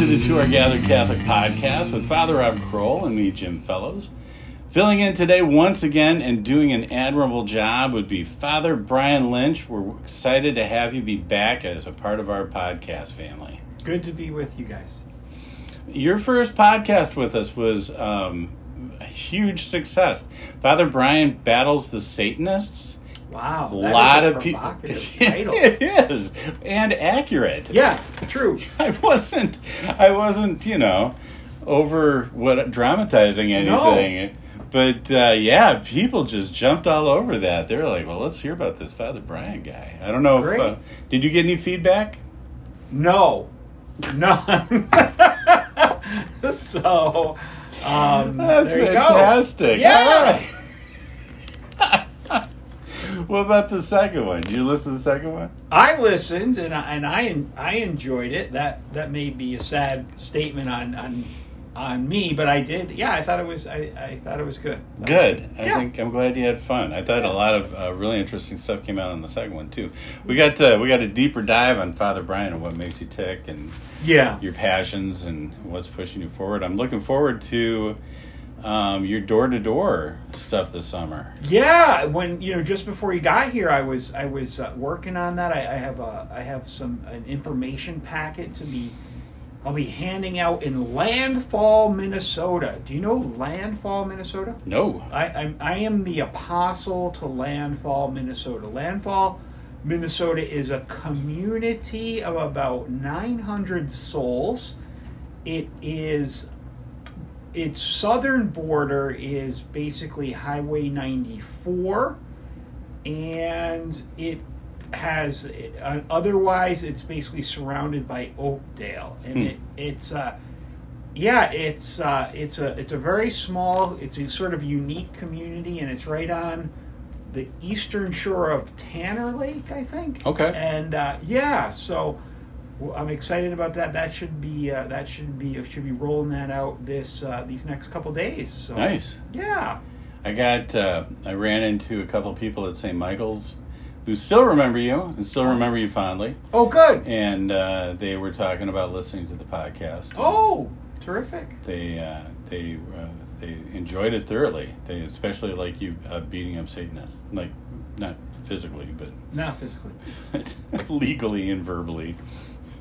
To the To Our Gathered Catholic podcast with Father Rob Kroll and me, Jim Fellows. Filling in today once again and doing an admirable job would be Father Brian Lynch. We're excited to have you be back as a part of our podcast family. Good to be with you guys. Your first podcast with us was um, a huge success. Father Brian battles the Satanists. Wow, A lot a of people. it is and accurate. yeah, true. I wasn't. I wasn't. You know, over what dramatizing anything. No. But uh, yeah, people just jumped all over that. They're like, "Well, let's hear about this Father Brian guy." I don't know if uh, did you get any feedback? No, none. so, um, That's fantastic. Yeah. All right. What about the second one? Did you listen to the second one? I listened and I, and I I enjoyed it. That that may be a sad statement on on on me, but I did. Yeah, I thought it was. I, I thought it was good. Good. I Yeah. think I'm glad you had fun. I thought a lot of uh, really interesting stuff came out on the second one too. We got uh, we got a deeper dive on Father Brian and what makes you tick and Yeah. your passions and what's pushing you forward. I'm looking forward to um, your door to door stuff this summer. Yeah, when you know, just before you got here, I was I was uh, working on that. I, I have a I have some an information packet to be I'll be handing out in Landfall, Minnesota. Do you know Landfall, Minnesota? No. I I'm, I am the apostle to Landfall, Minnesota. Landfall, Minnesota is a community of about 900 souls. It is its southern border is basically Highway 94, and it has uh, otherwise it's basically surrounded by Oakdale, and Hmm. it, it's uh, yeah, it's uh, it's a it's a very small, it's a sort of unique community, and it's right on the eastern shore of Tanner Lake, I think. Okay. And uh, yeah, so well, I'm excited about that. That should be uh, that should be should be rolling that out this uh, these next couple days. So Nice. Yeah. I got uh, I ran into a couple people at St. Michael's who still remember you and still remember you fondly, Oh, good. and uh, they were talking about listening to the podcast. Oh, terrific. they uh, they uh, they enjoyed it thoroughly. They especially like you uh, beating up Satanists, like not physically, but Not physically. legally and verbally.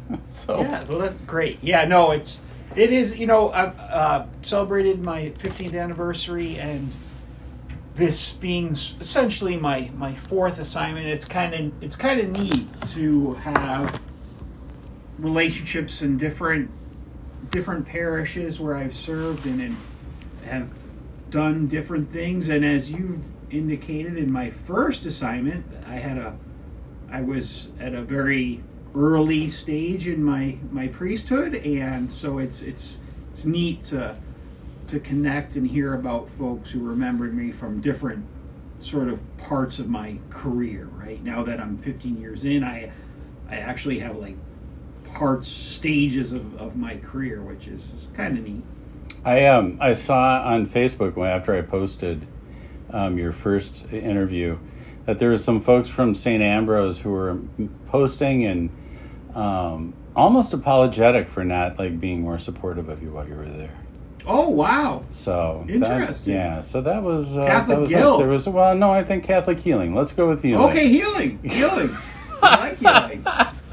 so Yeah, well, that's great. Yeah, no, it's it is. You know, I've uh, celebrated my 15th anniversary, and this being essentially my my fourth assignment, it's kind of it's kind of neat to have relationships in different different parishes where I've served and, and have done different things. And as you've indicated in my first assignment, I had a I was at a very early stage in my my priesthood, and so it's it's it's neat to to connect and hear about folks who remembered me from different sort of parts of my career. Right now that I'm 15 years in, I I actually have like parts stages of, of my career, which is, is kind of neat. I um I saw on Facebook after I posted um, your first interview that there was some folks from St. Ambrose who were posting and um, almost apologetic for not like being more supportive of you while you were there. Oh wow! So that- Interesting. yeah. So that was uh, Catholic that was guilt. There was well, no, I think Catholic healing. Let's go with healing. Okay, healing, healing. I like healing.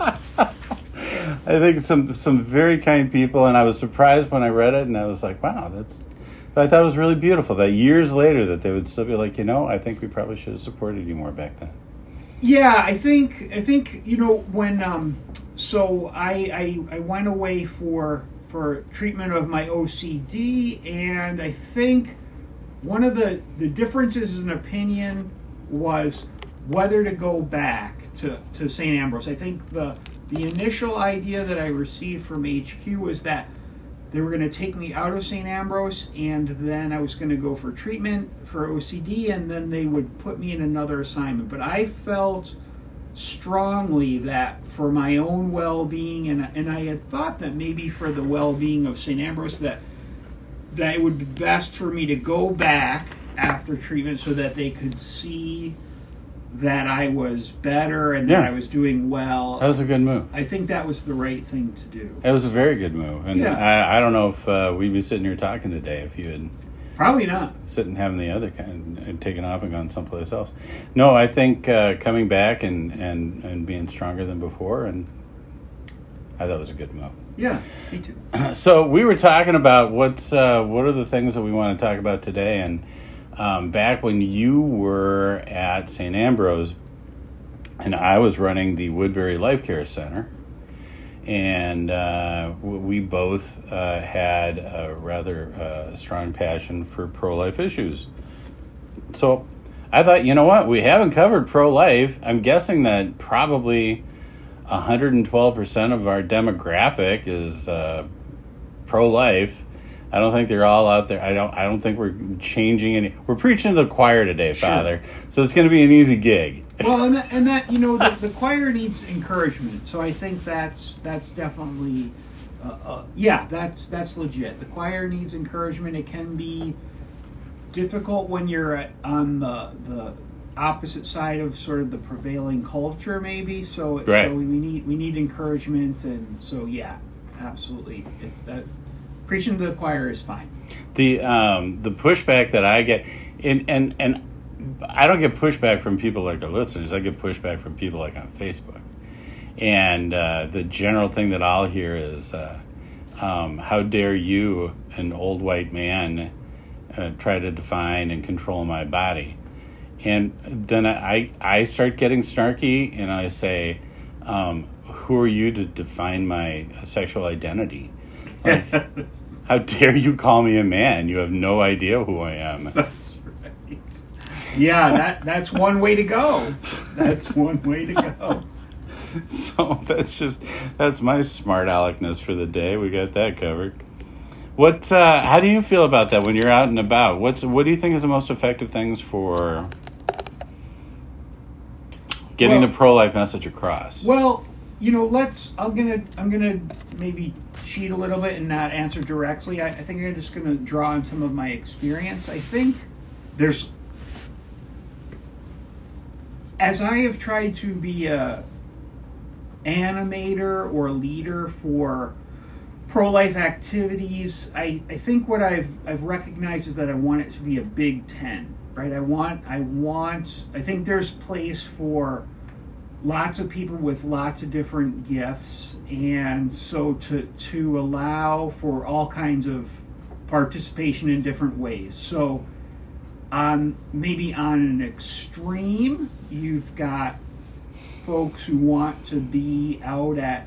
I think some some very kind people, and I was surprised when I read it, and I was like, wow, that's. But I thought it was really beautiful that years later that they would still be like, you know, I think we probably should have supported you more back then. Yeah, I think I think you know when um so I I, I went away for for treatment of my OCD and I think one of the the differences in opinion was whether to go back to to St. Ambrose. I think the the initial idea that I received from HQ was that they were going to take me out of St. Ambrose and then I was going to go for treatment for OCD and then they would put me in another assignment. But I felt strongly that for my own well-being and and I had thought that maybe for the well-being of St. Ambrose that that it would be best for me to go back after treatment so that they could see that I was better and that Yeah. I was doing well. That was a good move. I think that was the right thing to do. It was a very good move, and Yeah. I, I don't know if uh, we'd be sitting here talking today if you had Probably not. sitting having the other kind and taken off and gone someplace else. No, I think uh, coming back and, and, and being stronger than before, and I thought it was a good move. Yeah, me too. So we were talking about what's uh, what are the things that we want to talk about today, and um, back when you were at St. Ambrose, and I was running the Woodbury Life Care Center, and uh, we both uh, had a rather uh, strong passion for pro life issues. So I thought, you know what, we haven't covered pro life. I'm guessing that probably 112% of our demographic is uh, pro life. I don't think they're all out there. I don't. I don't think we're changing any. We're preaching to the choir today, Sure. Father. So it's going to be an easy gig. Well, and that, and that you know the, the choir needs encouragement, so I think that's that's definitely, uh, uh, yeah, that's that's legit. The choir needs encouragement. It can be difficult when you're at, on the the opposite side of sort of the prevailing culture, maybe. So Right. so we need we need encouragement, and so yeah, absolutely. It's that preaching to the choir is fine. the um, the pushback that I get, and and and I don't get pushback from people like our listeners. I get pushback from people like on Facebook, and uh, the general thing that I'll hear is, uh, um, "How dare you, an old white man, uh, try to define and control my body?" And then I I start getting snarky, and I say, um, "Who are you to define my sexual identity?" Like, how dare you call me a man? You have no idea who I am. That's right. Yeah, that that's one way to go. That's one way to go. So that's just that's my smart aleckness for the day. We got that covered. What? Uh, how do you feel about that when you're out and about? What's what do you think is the most effective things for getting Well- the pro life message across? Well, you know, let's. I'm gonna. I'm gonna maybe cheat a little bit and not answer directly. I, I think I'm just gonna draw on some of my experience. I think there's. As I have tried to be a animator or leader for pro-life activities, I, I think what I've I've recognized is that I want it to be a big ten, right? I want I want I think there's place for lots of people with lots of different gifts and so to to allow for all kinds of participation in different ways. So on maybe on an extreme you've got folks who want to be out at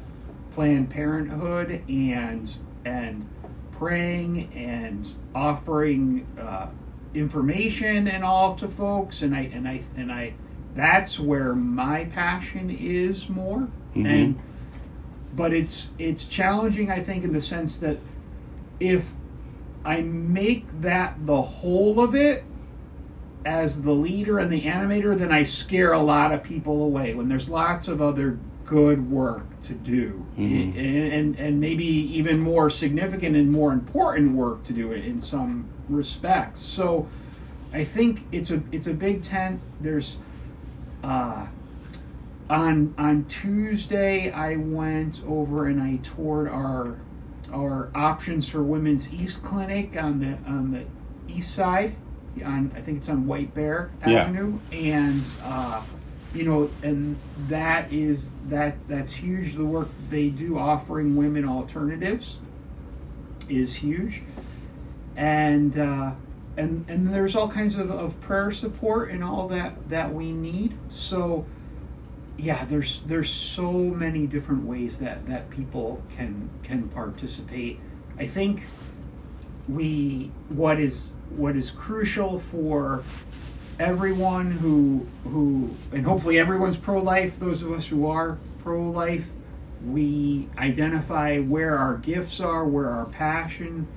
planned parenthood and and praying and offering uh, information and all to folks and i and i and i that's where my passion is more Mhm. and but it's it's challenging i think in the sense that if i make that the whole of it as the leader and the animator then i scare a lot of people away when there's lots of other good work to do Mhm. and, and and maybe even more significant and more important work to do it in some respects so i think it's a it's a big tent there's uh, on on Tuesday, I went over and I toured our our options for Women's East Clinic on the on the east side. On I think it's on White Bear Yeah. Avenue, and uh, you know, and that is that that's huge. The work they do offering women alternatives is huge, and. Uh, and, and there's all kinds of, of prayer support and all that that we need. So, yeah, there's there's so many different ways that that people can can participate. I think we what is what is crucial for everyone who who and hopefully everyone's pro life. Those of us who are pro life, we identify where our gifts are, where our passion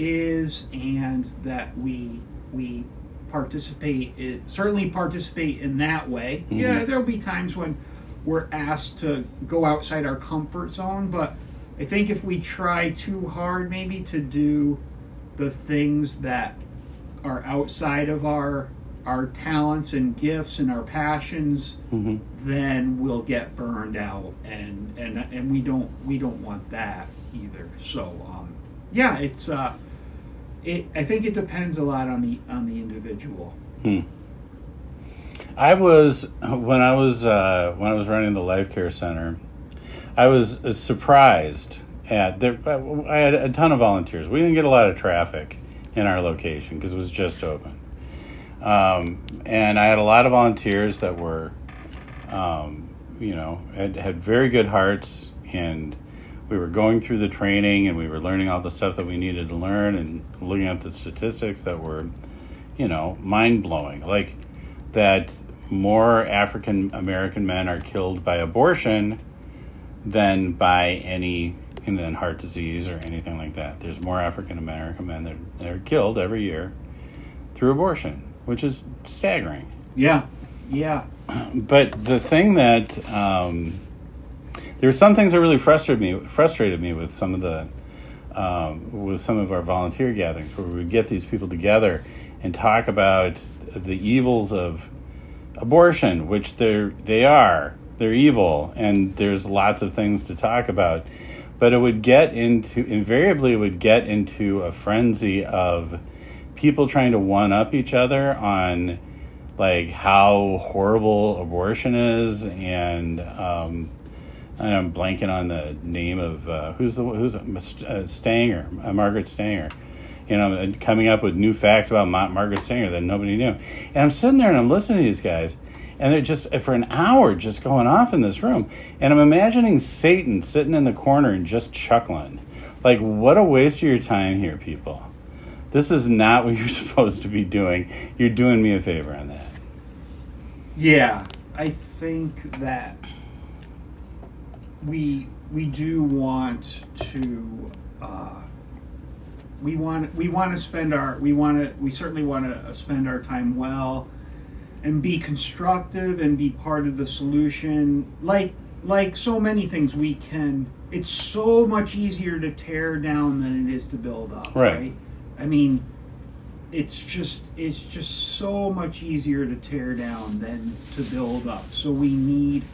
is, and that we we participate. i certainly participate in that way. Yeah, there'll be times when we're asked to go outside our comfort zone, but I think if we try too hard, maybe to do the things that are outside of our our talents and gifts and our passions, hmm then we'll get burned out, and and and we don't we don't want that either. So um, yeah, it's uh, it. I think it depends a lot on the on the individual. Hmm. I was when I was uh, when I was running the life care center. I was surprised at there. I had a ton of volunteers. We didn't get a lot of traffic in our location because it was just open, um, and I had a lot of volunteers that were, um, you know, had had very good hearts, and we were going through the training and we were learning all the stuff that we needed to learn and looking at the statistics that were, you know, mind blowing. Like that more African American men are killed by abortion than by any and then heart disease or anything like that. There's more African American men that that are killed every year through abortion, which is staggering. Yeah, yeah, But the thing that um, there's some things that really frustrated me frustrated me with some of the um, with some of our volunteer gatherings where we would get these people together and talk about the evils of abortion, which they're they are they're evil, and there's lots of things to talk about. But it would get into invariably it would get into a frenzy of people trying to one up each other on like how horrible abortion is and um, I'm blanking on the name of uh, who's the who's uh, Stanger, uh, Margaret Sanger. You know, coming up with new facts about Ma- Margaret Sanger that nobody knew. And I'm sitting there and I'm listening to these guys, and they're just for an hour just going off in this room, and I'm imagining Satan sitting in the corner and just chuckling, like, "What a waste of your time here, people. This is not what you're supposed to be doing. You're doing me a favor on that." yeah. I think that we we do want to uh, we want we want to spend our we want to we certainly want to spend our time well and be constructive and be part of the solution. Like like so many things we can it's so much easier to tear down than it is to build up Right. i mean it's just it's just so much easier to tear down than to build up. So we need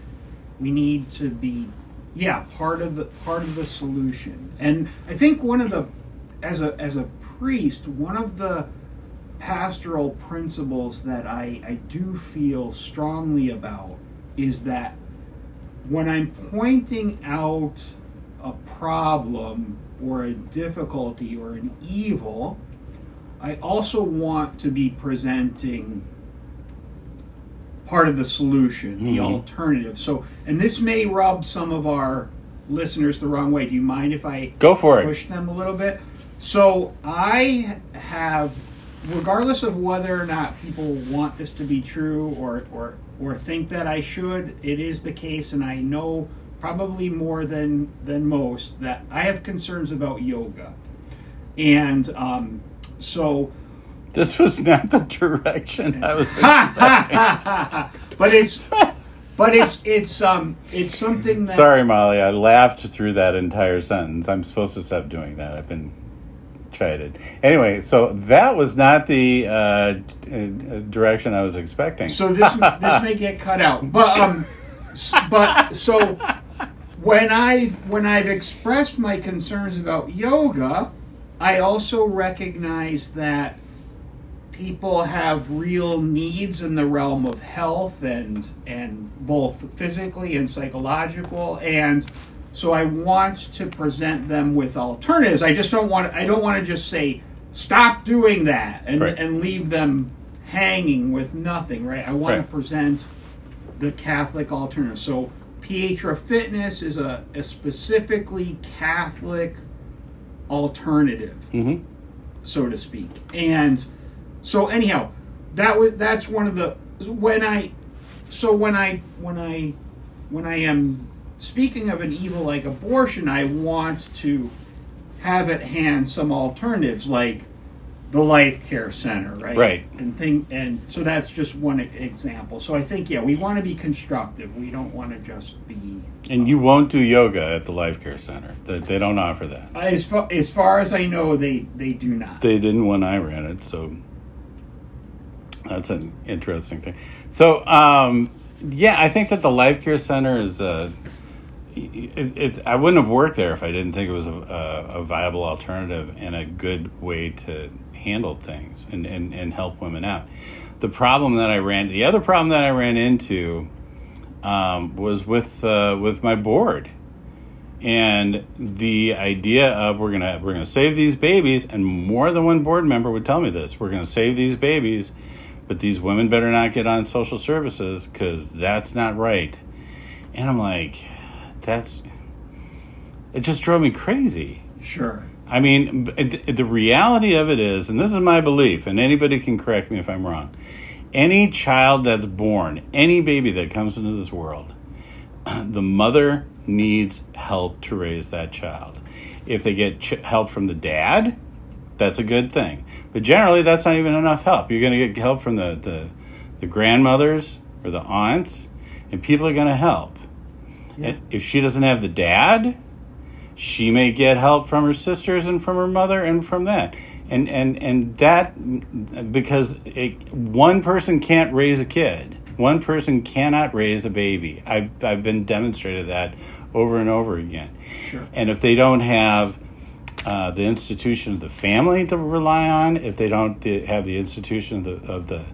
we need to be yeah part of the part of the solution. And i think one of the as a as a priest one of the pastoral principles that i i do feel strongly about is that when i'm pointing out a problem or a difficulty or an evil i also want to be presenting part of the solution, the Mhm. alternative. So, and this may rub some of our listeners the wrong way. Do you mind if I Go for it. push them a little bit? So, I have, regardless of whether or not people want this to be true or or or think that I should, it is the case, and I know probably more than than most that I have concerns about yoga, and um, so. This was not the direction I was expecting. but it's but it's it's um it's something that Sorry, Molly. I laughed through that entire sentence. I'm supposed to stop doing that. I've been chided. Anyway, so that was not the uh, uh, direction I was expecting. so this this may get cut out but um but so when i when i've expressed my concerns about yoga i also recognize that people have real needs in the realm of health and and both physically and psychological and so I want to present them with alternatives. I just don't want I don't want to just say stop doing that and Right. and leave them hanging with nothing, right? I want Right. to present the Catholic alternative. So Pietra Fitness is a, a specifically Catholic alternative hmm so to speak. And so anyhow, that was that's one of the when I so when I when I when I am speaking of an evil like abortion, I want to have at hand some alternatives like the life care center, right? Right. And thing and so that's just one example. So I think yeah, we want to be constructive. We don't want to just be And you won't do yoga at the Life Care Center. They, they don't offer that. as far, as far as I know they they do not. They didn't when I ran it, so That's an interesting thing. So, um, yeah, I think that the Life Care Center is. Uh, it, it's. I wouldn't have worked there if I didn't think it was a, a, a viable alternative and a good way to handle things and, and, and help women out. The problem that I ran, the other problem that I ran into, um, was with uh, with my board, and the idea of we're gonna we're gonna save these babies, and more than one board member would tell me this: we're gonna save these babies, but these women better not get on social services because that's not right. And I'm like, that's it just drove me crazy. Sure. I mean, the reality of it is, and this is my belief, and anybody can correct me if I'm wrong. Any child that's born, any baby that comes into this world, the mother needs help to raise that child. If they get ch- help from the dad, that's a good thing. But generally, that's not even enough help. You're going to get help from the, the, the grandmothers or the aunts, and people are going to help. Yeah. And if she doesn't have the dad, she may get help from her sisters and from her mother and from that and and and that because it, one person can't raise a kid one person cannot raise a baby i've i've been demonstrated that over and over again sure and if they don't have uh, the institution of the family to rely on, if they don't have the institution of the, of the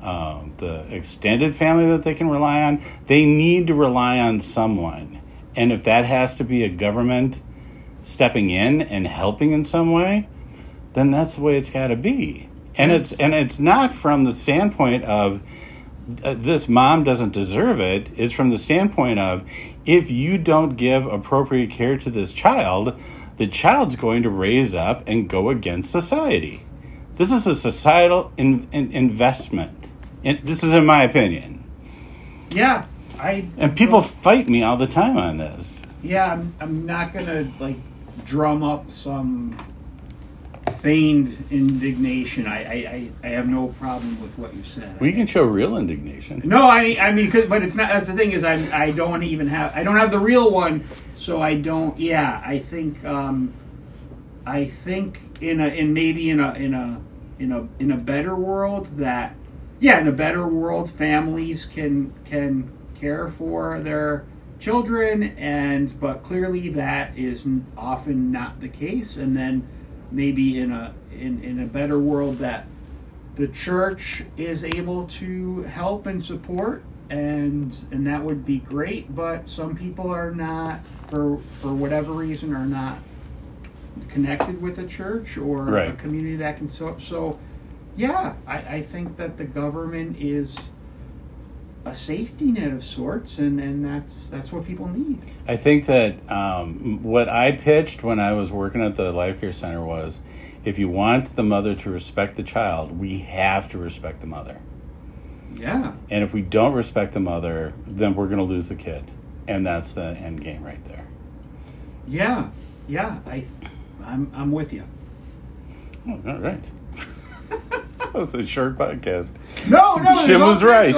um, the extended family that they can rely on, they need to rely on someone. And if that has to be a government stepping in and helping in some way, then that's the way it's got to be. And it's and it's not from the standpoint of uh, this mom doesn't deserve it. It's from the standpoint of if you don't give appropriate care to this child, the child's going to raise up and go against society. This is a societal in, in, investment. And this is in my opinion. Yeah, I and people fight me all the time on this yeah, I'm, I'm not gonna like drum up some feigned indignation. I, I, I have no problem with what you said. We can show real indignation. No, I I mean, but it's not. That's the thing is, I I don't even have I don't have the real one, so I don't. Yeah, I think um, I think in a in maybe in a in a in a in a better world that yeah in a better world families can can care for their children and but clearly that is often not the case and then maybe in a in, in a better world that the church is able to help and support and and that would be great but some people are not for for whatever reason are not connected with a church or right. a community that can so so yeah I, I think that the government is a safety net of sorts, and, and that's that's what people need. I think that um, what I pitched when I was working at the Life Care Center was, if you want the mother to respect the child, we have to respect the mother. Yeah. And if we don't respect the mother, then we're going to lose the kid, and that's the end game right there. Yeah, yeah, I, I'm I'm with you. Oh, all right. that was a short podcast. No, no, Jim was right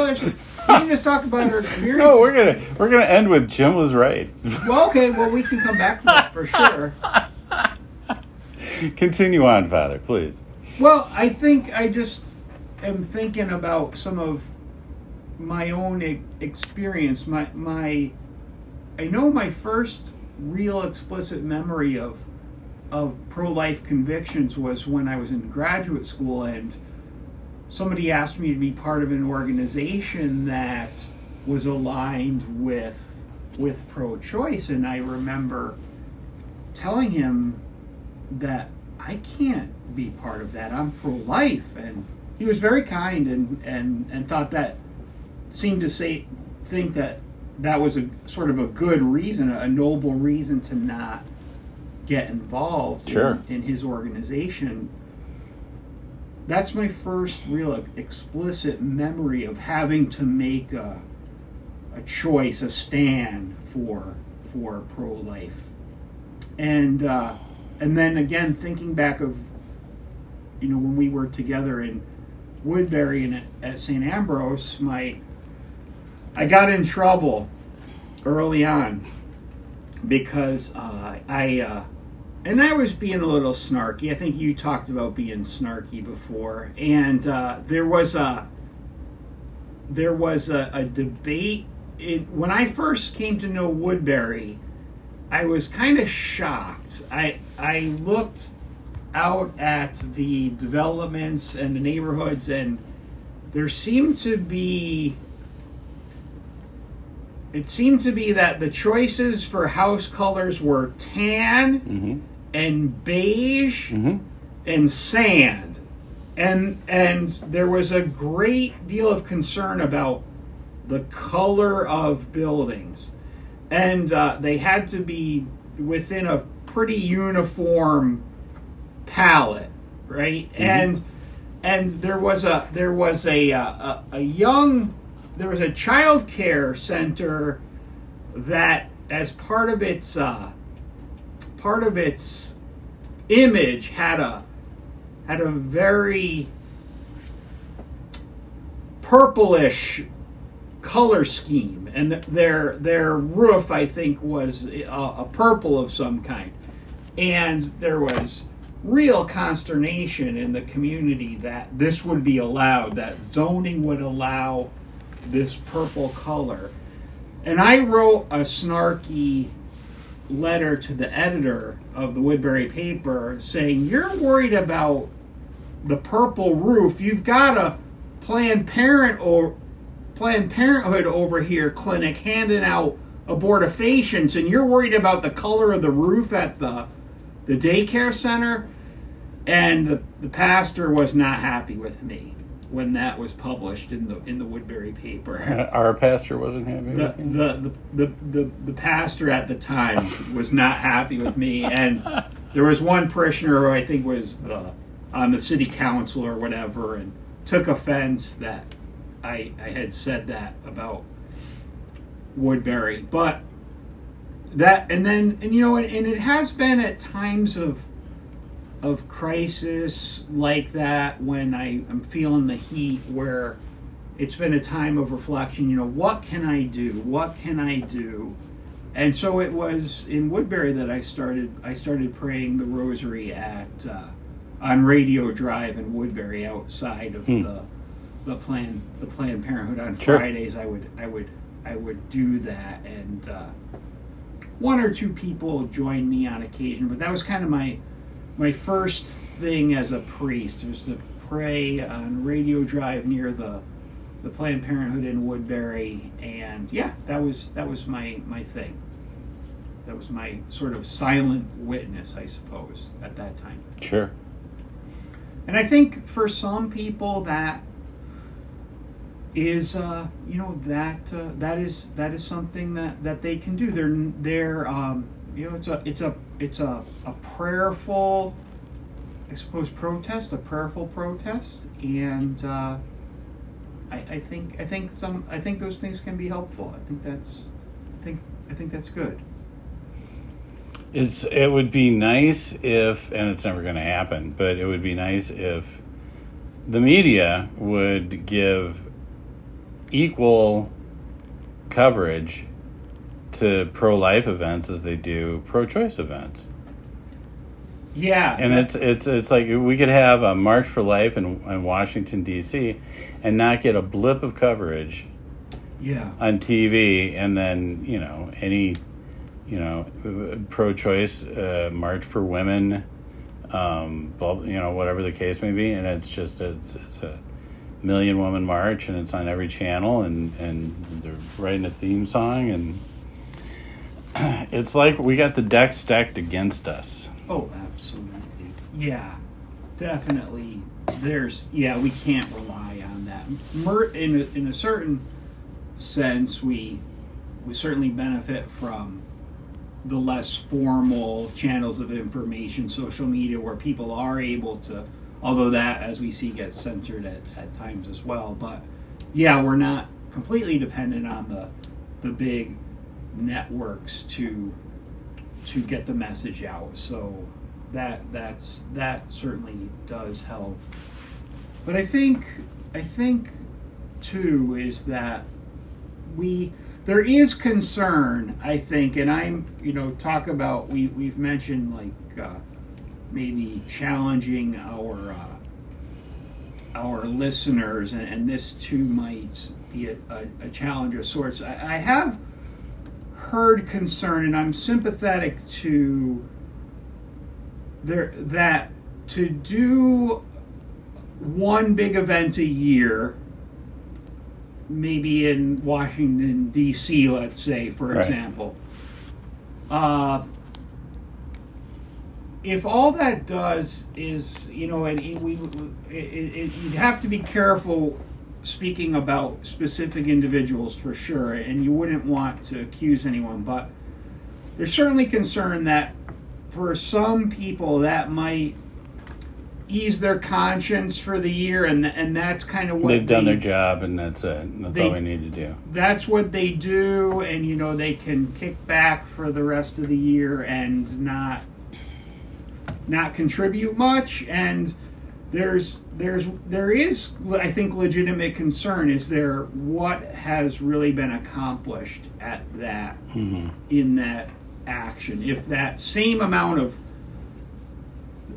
can just talk about our experience. No, we're gonna we're gonna end with Jim was right. well, okay. Well, we can come back to that for sure. Continue on, Father, please. Well, I think I just am thinking about some of my own experience. My my, I know my first real explicit memory of of pro life convictions was when I was in graduate school and somebody asked me to be part of an organization that was aligned with with pro-choice and I remember telling him that I can't be part of that. I'm pro-life and he was very kind and and and thought that seemed to say think that that was a sort of a good reason, a noble reason to not get involved sure. in, in his organization that's my first real explicit memory of having to make a, a choice, a stand for for pro life, and uh, and then again thinking back of you know when we were together in Woodbury and at St. Ambrose, my I got in trouble early on because uh, I uh, and I was being a little snarky. I think you talked about being snarky before, and uh, there was a there was a, a debate. It, when I first came to know Woodbury, I was kind of shocked. I I looked out at the developments and the neighborhoods, and there seemed to be it seemed to be that the choices for house colors were tan Mm-hmm. And beige Mm-hmm. and sand. And and there was a great deal of concern about the color of buildings. And uh, they had to be within a pretty uniform palette right? And and there was a there was a, uh, a a young there was a child care center that as part of its uh, part of its image had a had a very purplish color scheme. And their their roof I think was a, a purple of some kind. And there was real consternation in the community that this would be allowed that zoning would allow this purple color. And I wrote a snarky letter to the editor of the Woodbury paper saying, You're worried about the purple roof. You've got a Planned Parent or Planned Parenthood over here clinic handing out abortifacients, and you're worried about the color of the roof at the the daycare center. And the, the pastor was not happy with me when that was published in the in the Woodbury paper. Our pastor wasn't happy the, the, the, the, the pastor at the time was not happy with me and there was one parishioner who i think was the on the city council or whatever and took offense that i i had said that about woodbury. But that and then and you know and, and it has been at times of of crisis like that when I am feeling the heat where it's been a time of reflection, you know, what can I do? What can I do? And so it was in Woodbury that I started I started praying the rosary at uh, on Radio Drive in Woodbury outside of Hmm. the the plan the Planned Parenthood on Sure. Fridays I would I would I would do that and uh, one or two people joined me on occasion, but that was kind of my my first thing as a priest was to pray on Radio Drive near the the Planned Parenthood in Woodbury, and yeah, that was that was my my thing. That was my sort of silent witness, I suppose, at that time. Sure. And I think for some people that is uh, you know that uh, that is that is something that, that they can do. They're they're um, you know it's a it's a it's a, a prayerful I suppose protest, a prayerful protest, and uh, I, I think I think some I think those things can be helpful. I think that's I think I think that's good. It's it would be nice if, and it's never going to happen, but it would be nice if the media would give equal coverage to pro-life events as they do pro-choice events. Yeah, And it's it's it's like we could have a March for Life in, in Washington D.C. and not get a blip of coverage yeah. on TV, and then you know any you know pro-choice uh, march for women, um, you know whatever the case may be, and it's just it's, it's a million woman march, and it's on every channel, and and they're writing a theme song, and it's like we got the deck stacked against us. Oh, absolutely. Yeah, definitely. There's yeah, we can't rely on that. Mer- in a, in a certain sense, we we certainly benefit from the less formal channels of information, social media, where people are able to. Although that, as we see, gets censored at, at times as well. But yeah, we're not completely dependent on the the big networks to to get the message out. So that that's that certainly does help. But I think I think too is that we there is concern I think, and I'm you know talk about we we've mentioned like uh, maybe challenging our uh, our listeners, and, and this too might be a, a, a challenge of sorts. I, I have heard concern, and I'm sympathetic to there that to do one big event a year, maybe in Washington D.C., let's say, for Right. example. Uh, if all that does is, you know, and we, it, it, you'd have to be careful speaking about specific individuals for sure, and you wouldn't want to accuse anyone, but there's certainly concern that for some people that might ease their conscience for the year, and and that's kind of what They've done they- their job, and that's it. That's they- all we need to do. that's what they do and you know they can kick back for the rest of the year and not not contribute much and there's there's there is i think legitimate concern. Is there what has really been accomplished at that hmm in that action? If that same amount of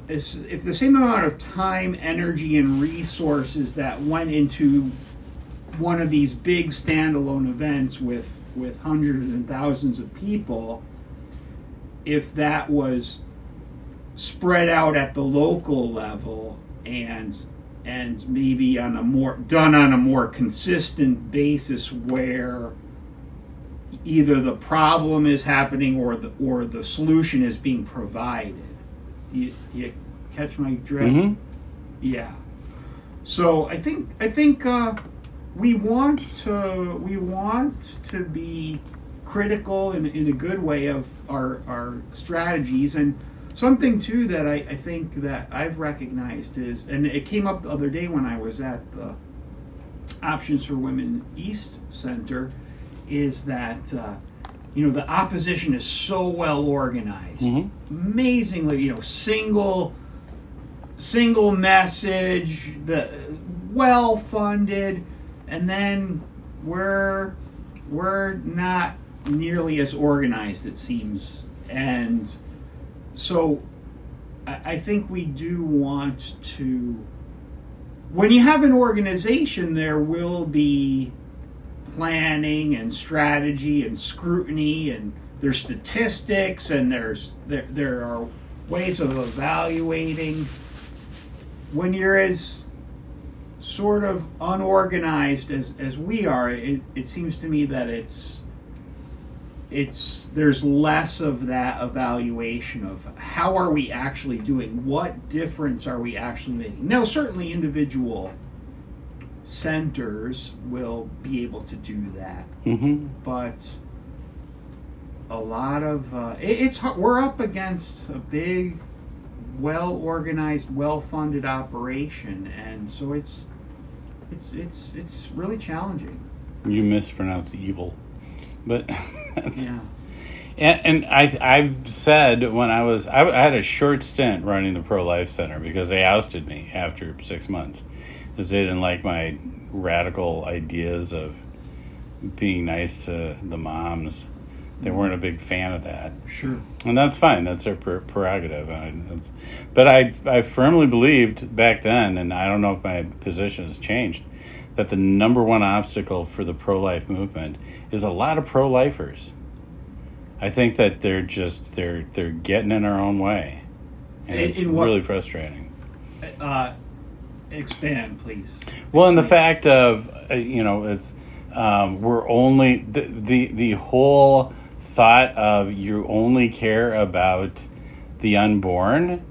if the same amount of time energy and resources that went into one of these big standalone events with with hundreds and thousands of people if that was spread out at the local level and and maybe on a more done on a more consistent basis where either the problem is happening or the or the solution is being provided. You, you catch my drift? Hmm yeah. So I think I think uh, we want to we want to be critical in, in a good way of our our strategies and something too that I, I think that I've recognized is and it came up the other day when I was at the Options for Women East Center is that uh, you know the opposition is so well organized Mhm. amazingly you know single single message the well funded and then we're we're not nearly as organized it seems and so I, think we do want to when you have an organization there will be planning and strategy and scrutiny and there's statistics and there's there, there are ways of evaluating. When you're as sort of unorganized as, as we are it, it seems to me that it's it's there's less of that evaluation of how are we actually doing? What difference are we actually making? Now certainly individual centers will be able to do that. Hmm but a lot of uh, it, it's we're up against a big well organized well funded operation and so it's it's it's it's really challenging. You mispronounced evil, but yeah And, and I, I've said when I was, I, I had a short stint running the Pro Life Center because they ousted me after six months because they didn't like my radical ideas of being nice to the moms. They weren't a big fan of that, sure and that's fine. That's their per- prerogative. I, but I, I firmly believed back then, and I don't know if my position has changed, that the number one obstacle for the pro life movement is a lot of pro lifers. I think that they're just they're they're getting in our own way, and In- it's in what- really frustrating. uh expand please Well, and the fact of uh, you know it's um, we're only the, the the whole thought of you only care about the unborn.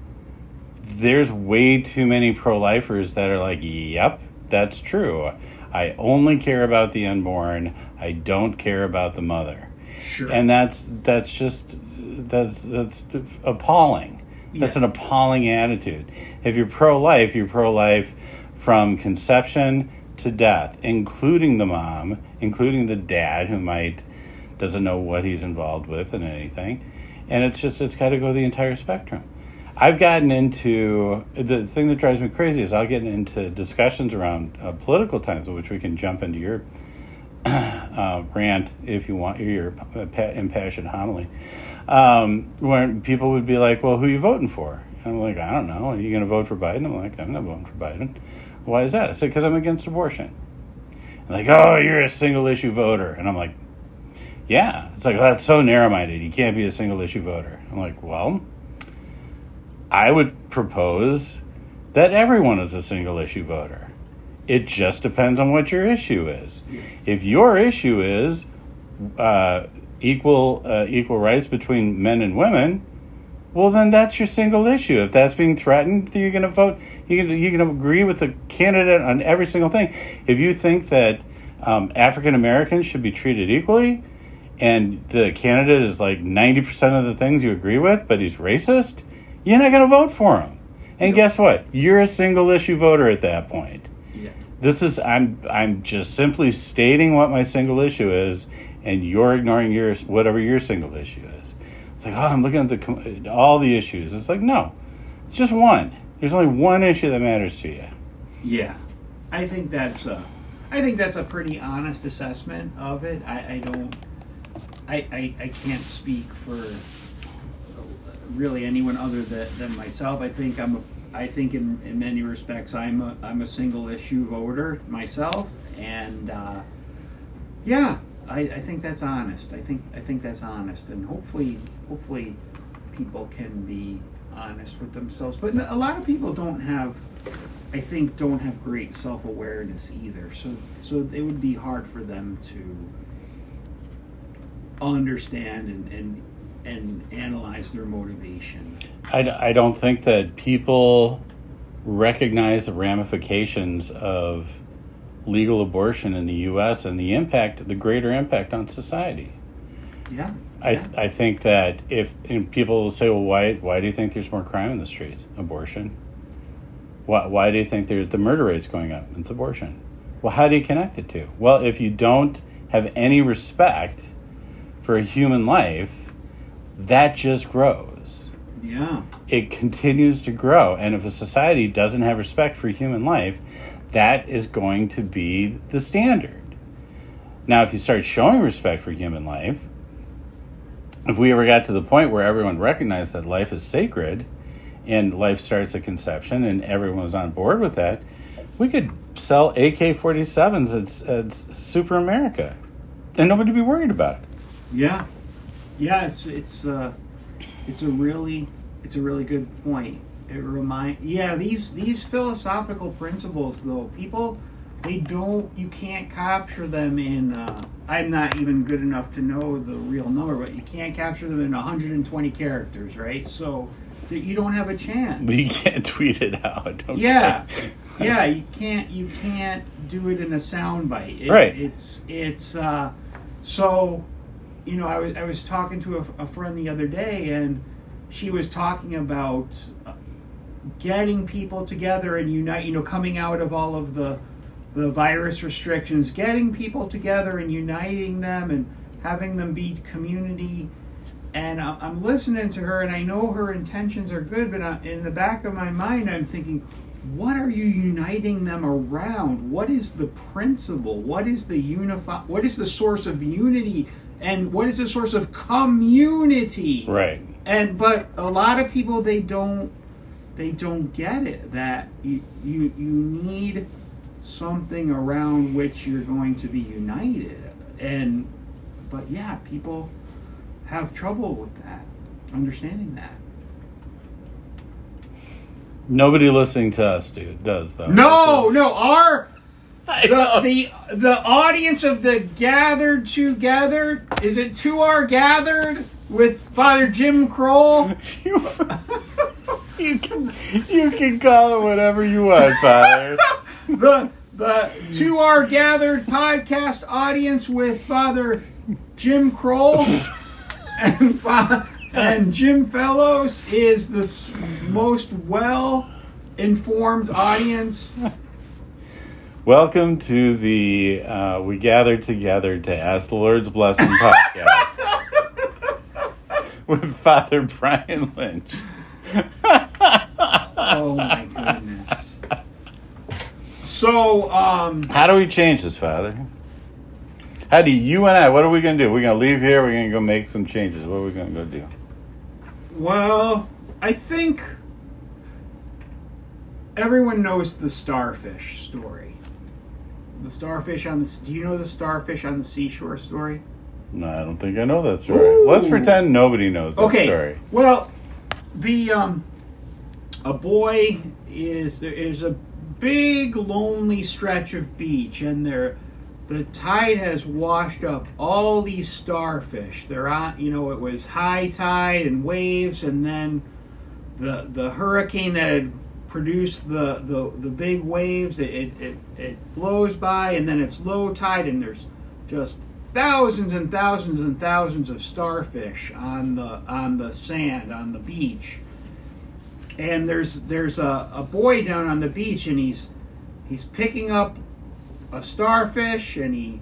There's way too many pro lifers that are like, "Yep, that's true. I only care about the unborn. I don't care about the mother." sure and that's that's just that's that's appalling. That's Yeah. an appalling attitude. If you're pro-life, you're pro-life from conception to death, including the mom, including the dad who might doesn't know what he's involved with and anything. And it's just it's got to go the entire spectrum. I've gotten into the thing that drives me crazy is I'll get into discussions around uh, political times, which we can jump into your uh, rant if you want your impassioned homily. um, when people would be like, "Well, who are you voting for?" And I'm like, "I don't know. Are you going to vote for Biden?" I'm like, "I'm not voting for Biden." Why is that? I said, "Because I'm against abortion." And like, "Oh, you're a single issue voter," and I'm like, "Yeah." It's like that's so narrow minded. You can't be a single issue voter. I'm like, "Well." I would propose that everyone is a single issue voter. It just depends on what your issue is. If your issue is uh, equal uh, equal rights between men and women, well, then that's your single issue. If that's being threatened, you're going to vote. You can you can agree with the candidate on every single thing. If you think that um, African Americans should be treated equally, and the candidate is like ninety percent of the things you agree with, but he's racist, you're not going to vote for him. And guess what? You're a single issue voter at that point. Yeah. This is I'm I'm just simply stating what my single issue is, and you're ignoring your whatever your single issue is. It's like oh, I'm looking at the all the issues. It's like no, it's just one. There's only one issue that matters to you. Yeah, I think that's a, I think that's a pretty honest assessment of it. I, I don't, I, I, I can't speak for really anyone other than, than myself. I think I'm a, I think in, in many respects I'm a, I'm a single issue voter myself, and uh, yeah, I, I think that's honest. I think I think that's honest, and hopefully hopefully people can be honest with themselves. But a lot of people don't have, I think, don't have great self awareness either. So so it would be hard for them to understand and and and analyze their motivation. I, d- I don't think that people recognize the ramifications of legal abortion in the U.S. and the impact, the greater impact on society. Yeah. I, th- I think that if and people will say, well, why why do you think there's more crime in the streets? Abortion. Why, why do you think there's the murder rate's going up? It's abortion. Well, how do you connect it to? Well, if you don't have any respect for a human life, that just grows. Yeah. It continues to grow. And if a society doesn't have respect for human life, that is going to be the standard. Now, if you start showing respect for human life, if we ever got to the point where everyone recognized that life is sacred and life starts at conception and everyone was on board with that, we could sell AK 47s at, at Super America and nobody would be worried about it. Yeah. Yeah, it's it's uh it's a really it's a really good point. It remind yeah, these these philosophical principles though, people they don't you can't capture them in uh, i'm not even good enough to know the real number but you can't capture them in 120 characters right so that you don't have a chance But you can't tweet it out. Yeah yeah you can't you can't do it in a soundbite it, Right. it's it's uh so you know i was i was talking to a, a friend the other day and she was talking about getting people together and unite you know coming out of all of the the virus restrictions getting people together and uniting them and having them be community. And i'm listening to her and i know her intentions are good but in the back of my mind i'm thinking what are you uniting them around? What is the principle? What is the unify what is the source of unity and what is the source of community Right. and but a lot of people they don't they don't get it that you you, you need something around which you're going to be united and but yeah people have trouble with that understanding that Nobody listening to us, dude, does though. no is- no our the, the the audience of the gathered together is it to our gathered with father jim kroll you, you can you can call it whatever you want, Father. the the to our gathered podcast audience with Father Jim Kroll and and Jim Fellows is the most well informed audience. Welcome to the uh, We Gathered Together to Ask the Lord's Blessing podcast with Father Brian Lynch. Oh my goodness. So um How do we change this, Father? How do you and I? What are we gonna do? We're gonna leave here. We're gonna go make some changes. What are we gonna go do? Well, I think everyone knows the starfish story. The starfish on the. Do you know the starfish on the seashore story? No, I don't think I know that story. Let's pretend nobody knows that okay. story. Well, the um, a boy is there is a big lonely stretch of beach, and there, the tide has washed up all these starfish. They're on, you know, it was high tide and waves, and then the the hurricane that had produced the the, the big waves. It, it it it blows by, and then it's low tide, and there's just thousands and thousands and thousands of starfish on the on the sand on the beach and there's there's a, a boy down on the beach and he's he's picking up a starfish and he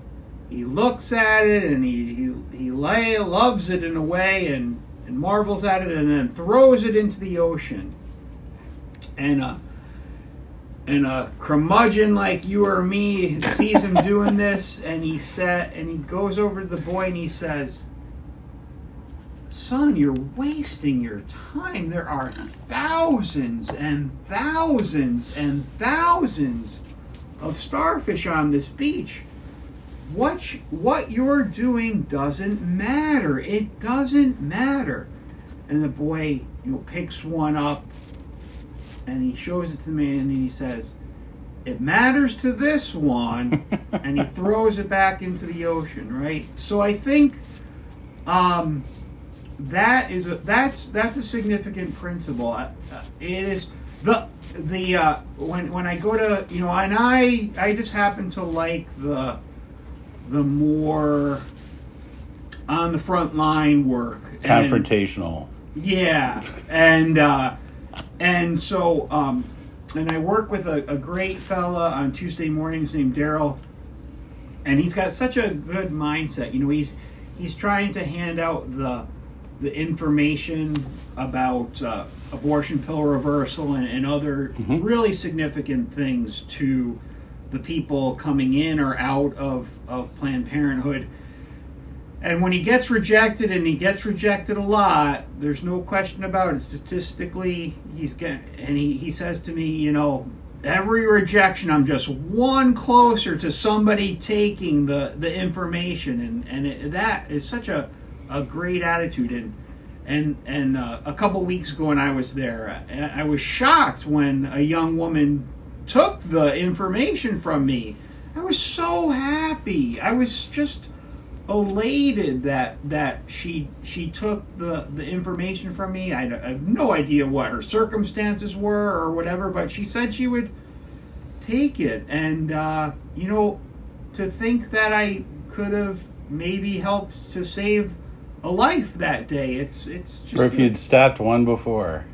he looks at it and he he, he lay, loves it in a way and, and marvels at it and then throws it into the ocean and uh and a curmudgeon like you or me sees him doing this and he said and he goes over to the boy and he says son you're wasting your time. There are thousands and thousands and thousands of starfish on this beach. What what you're doing doesn't matter. It doesn't matter. And the boy you know picks one up and he shows it to me and he says it matters to this one and he throws it back into the ocean right so i think um that is a, that's that's a significant principle uh, uh, it is the the uh, when when i go to you know and i i just happen to like the the more on the front line work and- Confrontational. yeah, and uh, and so um, and I work with a, a great fella on Tuesday mornings named Daryl, and he's got such a good mindset. You know, he's he's trying to hand out the the information about uh, abortion pill reversal and, and other Mhm. really significant things to the people coming in or out of, of Planned Parenthood. And when he gets rejected, and he gets rejected a lot, there's no question about it. Statistically, he's getting, and he, he says to me, you know, every rejection, I'm just one closer to somebody taking the, the information, and and it, that is such a, a great attitude. And and and uh, a couple weeks ago when I was there, I, I was shocked when a young woman took the information from me. I was so happy. I was just elated that that she she took the the information from me. I, I have no idea what her circumstances were or whatever, but she said she would take it. And uh, you know, to think that I could have maybe helped to save a life that day. It's it's just Or if you'd stopped one before.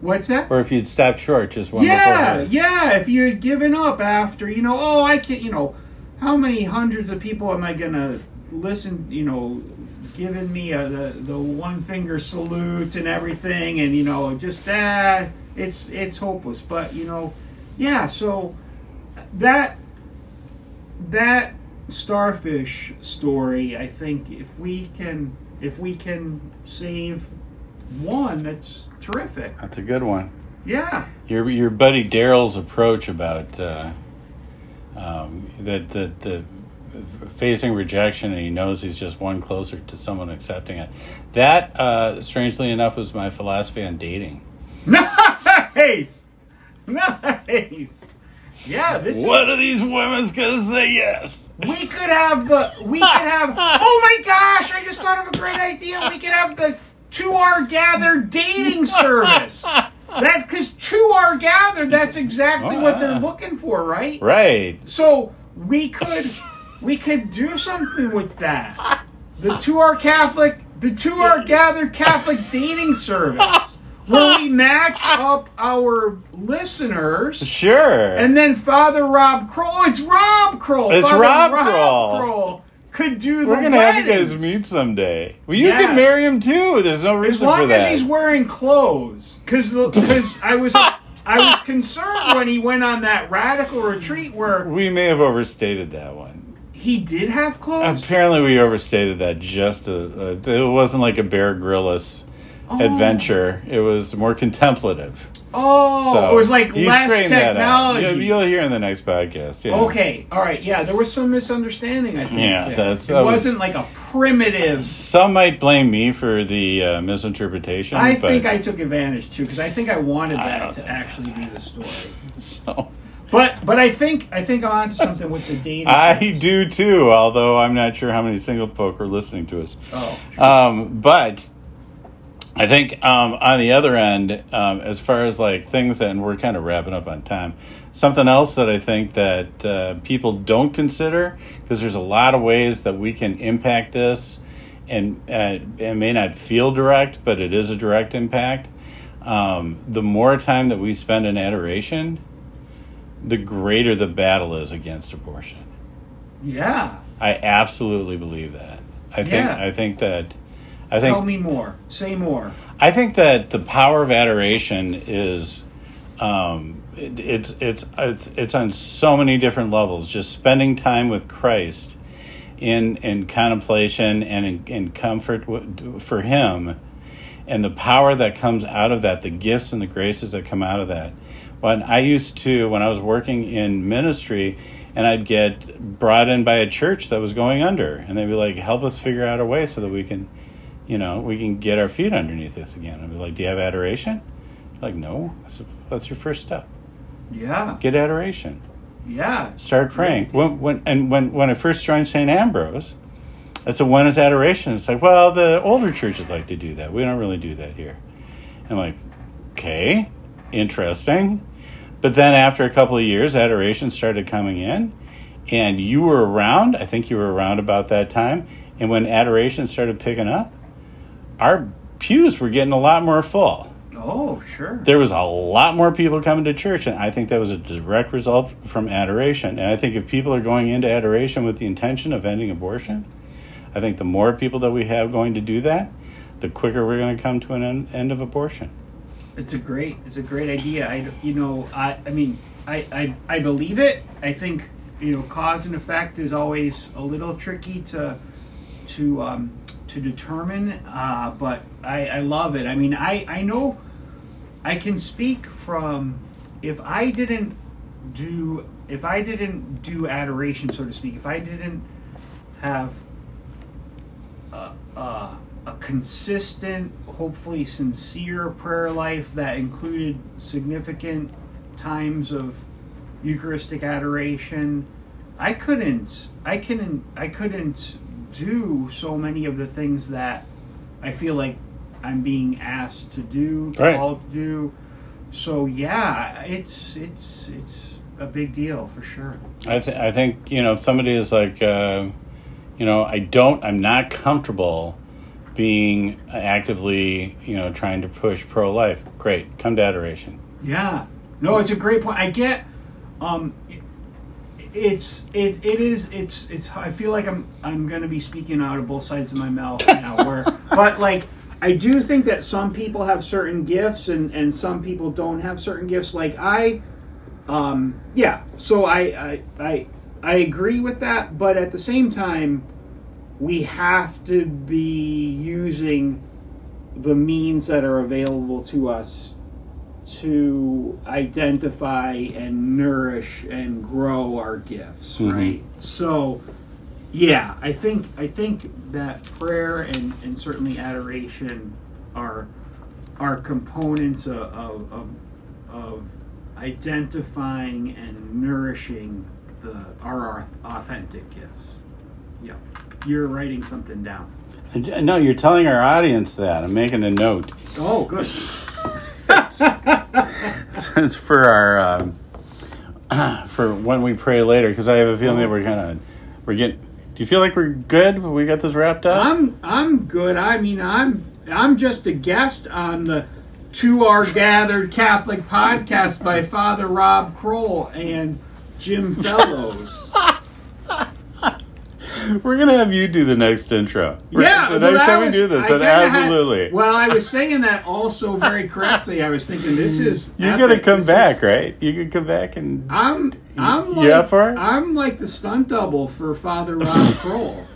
what's that? Or if you'd stopped short just one yeah, before. yeah. If you had given up after, you know, oh, I can't, you know, how many hundreds of people am I gonna listen? You know, giving me a, the the one finger salute and everything, and you know, just that it's it's hopeless. But you know, yeah. So that that starfish story, I think, if we can if we can save one, that's terrific. That's a good one. Yeah. Your your buddy Daryl's approach about uh, um, that the the facing rejection and he knows he's just one closer to someone accepting it. That uh, strangely enough was my philosophy on dating. Nice, nice. Yeah, this is, One of these women's gonna say yes. we could have the we could have. Oh my gosh! I just thought of a great idea. We could have the two are gathered dating service. That's because two are gathered. That's exactly what they're looking for, right? Right. So we could we could do something with that. The two are Catholic, the two are gathered Catholic dating service, where we match up our listeners, Sure. and then Father Rob Kroll. It's Rob Kroll. It's Father Rob Kroll. Kroll could do the We're gonna have you guys meet someday. Well, you can marry him too. There's no reason As for long that. as he's wearing clothes, because because I was I was concerned when he went on that radical retreat where we may have overstated that one. He did have clothes. Apparently, we overstated that. Just a, a it wasn't like a Bear Grylls adventure. It was more contemplative. Oh, So it was like less straightened that out. technology. You'll, you'll hear in the next podcast. Yeah. Okay, all right, yeah, there was some misunderstanding. I think. Yeah, there. that's- it that was- wasn't like a primitive. Some might blame me for the uh, misinterpretation. I think I took advantage too because I think I wanted that don't to actually be the story. so. But but I think I think I'm onto something with the dating. I do too. Although I'm not sure how many single folk are listening to us. Oh, Um, but I think um, on the other end, um, as far as like things that, and we're kind of wrapping up on time. Something else that I think that uh, people don't consider because there's a lot of ways that we can impact this, and uh, it may not feel direct, but it is a direct impact. Um, the more time that we spend in adoration, the greater the battle is against abortion. yeah. I absolutely believe that. I think Yeah. I think that I think Tell me more. Say more. I think that the power of adoration is um, it, it's it's it's it's on so many different levels. Just spending time with Christ in in contemplation and in, in comfort w- for Him, and the power that comes out of that, the gifts and the graces that come out of that. When I used to, when I was working in ministry, and I'd get brought in by a church that was going under, and they'd be like, "Help us figure out a way so that we can." you know, we can get our feet underneath us again. I'd be like, do you have adoration? Like, no. That's, that's your first step. Yeah. Get adoration. Yeah. Start praying. When, when, and when, when I first joined St. Ambrose, I said, when is adoration? It's like, well, the older churches like to do that. We don't really do that here. And I'm like, okay, interesting. But then after a couple of years, adoration started coming in, and you were around. I think you were around about that time. And when adoration started picking up, our pews were getting a lot more full. Oh, sure. There was a lot more people coming to church, and I think that was a direct result from adoration. And I think if people are going into adoration with the intention of ending abortion, I think the more people that we have going to do that, the quicker we're going to come to an end, end of abortion. It's a great, it's a great idea. I, you know, I, I mean, I, I, I believe it. I think, you know, cause and effect is always a little tricky to, to, um, to determine. Uh, but I, I love it. I mean, I, I know, I can speak from if I didn't do, if I didn't do adoration, so to speak, if I didn't have a, a, a consistent, hopefully sincere prayer life that included significant times of Eucharistic adoration. I couldn't. I couldn't. I couldn't do so many of the things that I feel like I'm being asked to do, Right. called to do. So yeah, it's it's it's a big deal for sure. I, th- I think, you know, if somebody is like, uh, you know, I don't, I'm not comfortable being actively, you know, trying to push pro life, great, come to adoration. Yeah. No, it's a great point. I get um it's it it is it's it's I feel like I'm I'm going to be speaking out of both sides of my mouth now where but like I do think that some people have certain gifts and and some people don't have certain gifts like I um yeah, so I I I I agree with that, but at the same time we have to be using the means that are available to us to identify and nourish and grow our gifts Mhm. right? So yeah i think i think that prayer and and certainly adoration are are components of of, of, of identifying and nourishing the our, our authentic gifts. Yeah you're writing something down No, you're telling our audience that. I'm making a note. oh good it's for our um, for when we pray later because I have a feeling that we're kind of we're getting. Do you feel like we're good? We got this wrapped up. I'm I'm good. I mean, I'm I'm just a guest on the To Our Gathered Catholic podcast by Father Rob Kroll and Jim Fellows. We're gonna have you do the next intro. Yeah, the next time we do this, then kinda had- absolutely. well, I was saying that also very correctly. I was thinking this is You're epic. gonna come This back, is- right? You can come back and I'm I'm like up for it? I'm like the stunt double for Father Rob Kroll.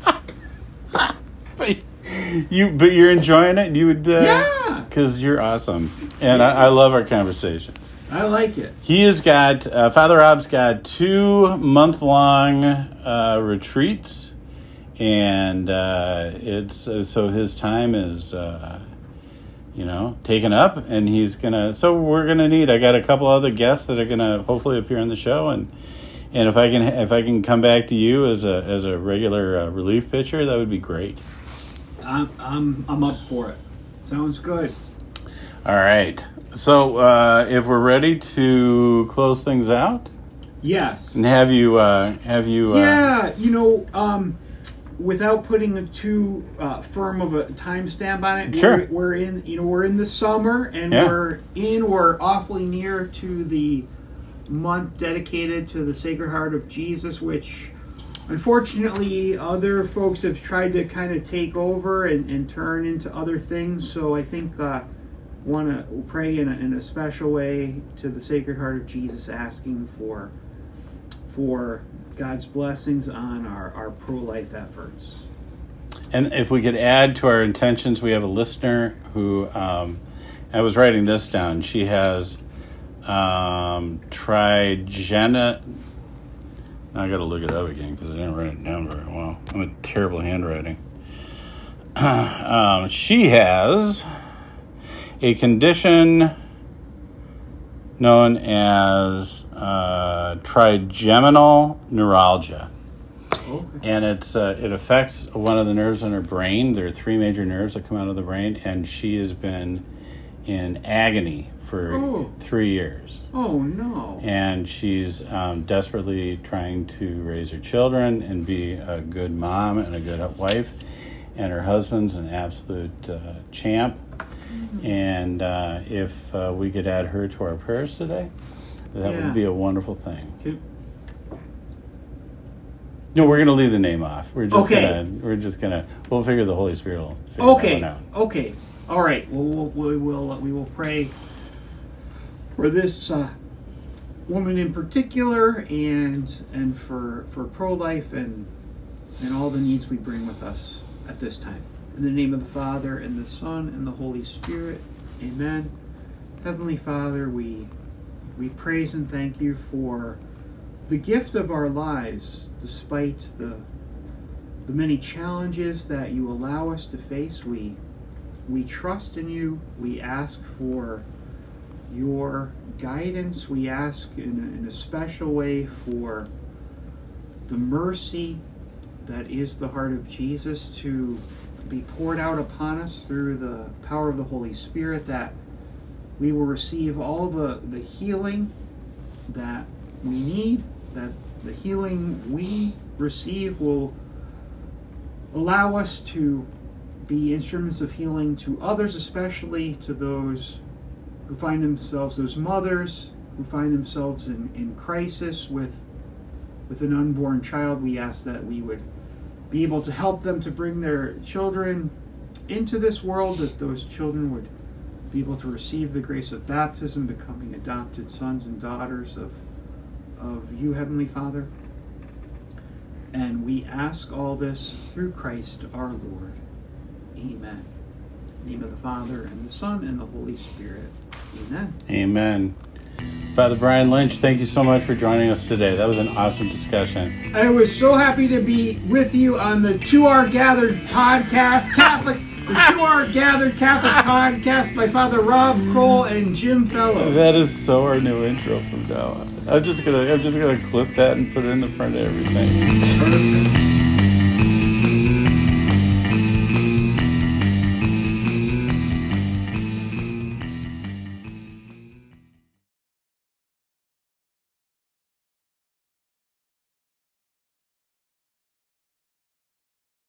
you, but you're enjoying it. You would, uh, Yeah. because you're awesome, and I, I love our conversations. I like it. He has got uh, Father Rob's got two month long uh, retreats, and uh, it's uh, so his time is uh, you know taken up, and he's gonna. So we're gonna need. I got a couple other guests that are gonna hopefully appear on the show, and and if I can if I can come back to you as a as a regular uh, relief pitcher, that would be great. I'm I'm I'm up for it. Sounds good. All right. So uh, if we're ready to close things out. Yes. And have you uh, have you uh, Yeah, you know, um, without putting a too uh, firm of a timestamp on it, Sure. we're, we're in, you know, we're in the summer, and Yeah. we're in, we're awfully near to the month dedicated to the Sacred Heart of Jesus, which unfortunately other folks have tried to kind of take over and, and turn into other things. So I think uh, want to pray in a, in a special way to the Sacred Heart of Jesus, asking for for God's blessings on our, our pro life efforts. And if we could add to our intentions, we have a listener who um, I was writing this down. She has um, trigena. I got to look it up again because I didn't write it down very well. I'm a terrible handwriting. um, she has a condition known as uh, trigeminal neuralgia Okay. and it's uh, it affects one of the nerves in her brain. There are three major nerves that come out of the brain, and she has been in agony for Oh. three years. Oh no. And she's um, desperately trying to raise her children and be a good mom and a good wife. And her husband's an absolute uh, champ. And uh, if uh, we could add her to our prayers today, that Yeah. would be a wonderful thing. No, we're gonna leave the name off. We're just Okay. gonna we're just gonna we'll figure the Holy Spirit will figure Okay. that one out. Okay. All right. Well, we'll we will we will pray for this uh, woman in particular, and and for for pro life and and all the needs we bring with us at this time. In the name of the Father and the Son and the Holy Spirit. Amen. Heavenly Father, we we praise and thank you for the gift of our lives, despite the the many challenges that you allow us to face. We we trust in you. We ask for your guidance. We ask in a, in a special way for the mercy that is the heart of Jesus to be poured out upon us through the power of the Holy Spirit, that we will receive all the, the healing that we need, that the healing we receive will allow us to be instruments of healing to others, especially to those who find themselves, those mothers who find themselves in, in crisis with, with an unborn child. We ask that we would be able to help them to bring their children into this world, that those children would be able to receive the grace of baptism, becoming adopted sons and daughters of, of you, Heavenly Father. And we ask all this through Christ our Lord. Amen. Name of the Father, and the Son, and the Holy Spirit. Amen. Amen. Father Brian Lynch, thank you so much for joining us today. That was an awesome discussion. I was so happy to be with you on the To Our Gathered podcast, Catholic, the To Our Gathered Catholic podcast by Father Rob Kroll and Jim Fellow. That is so our new intro from now on. I'm just gonna I'm just gonna clip that and put it in the front of everything.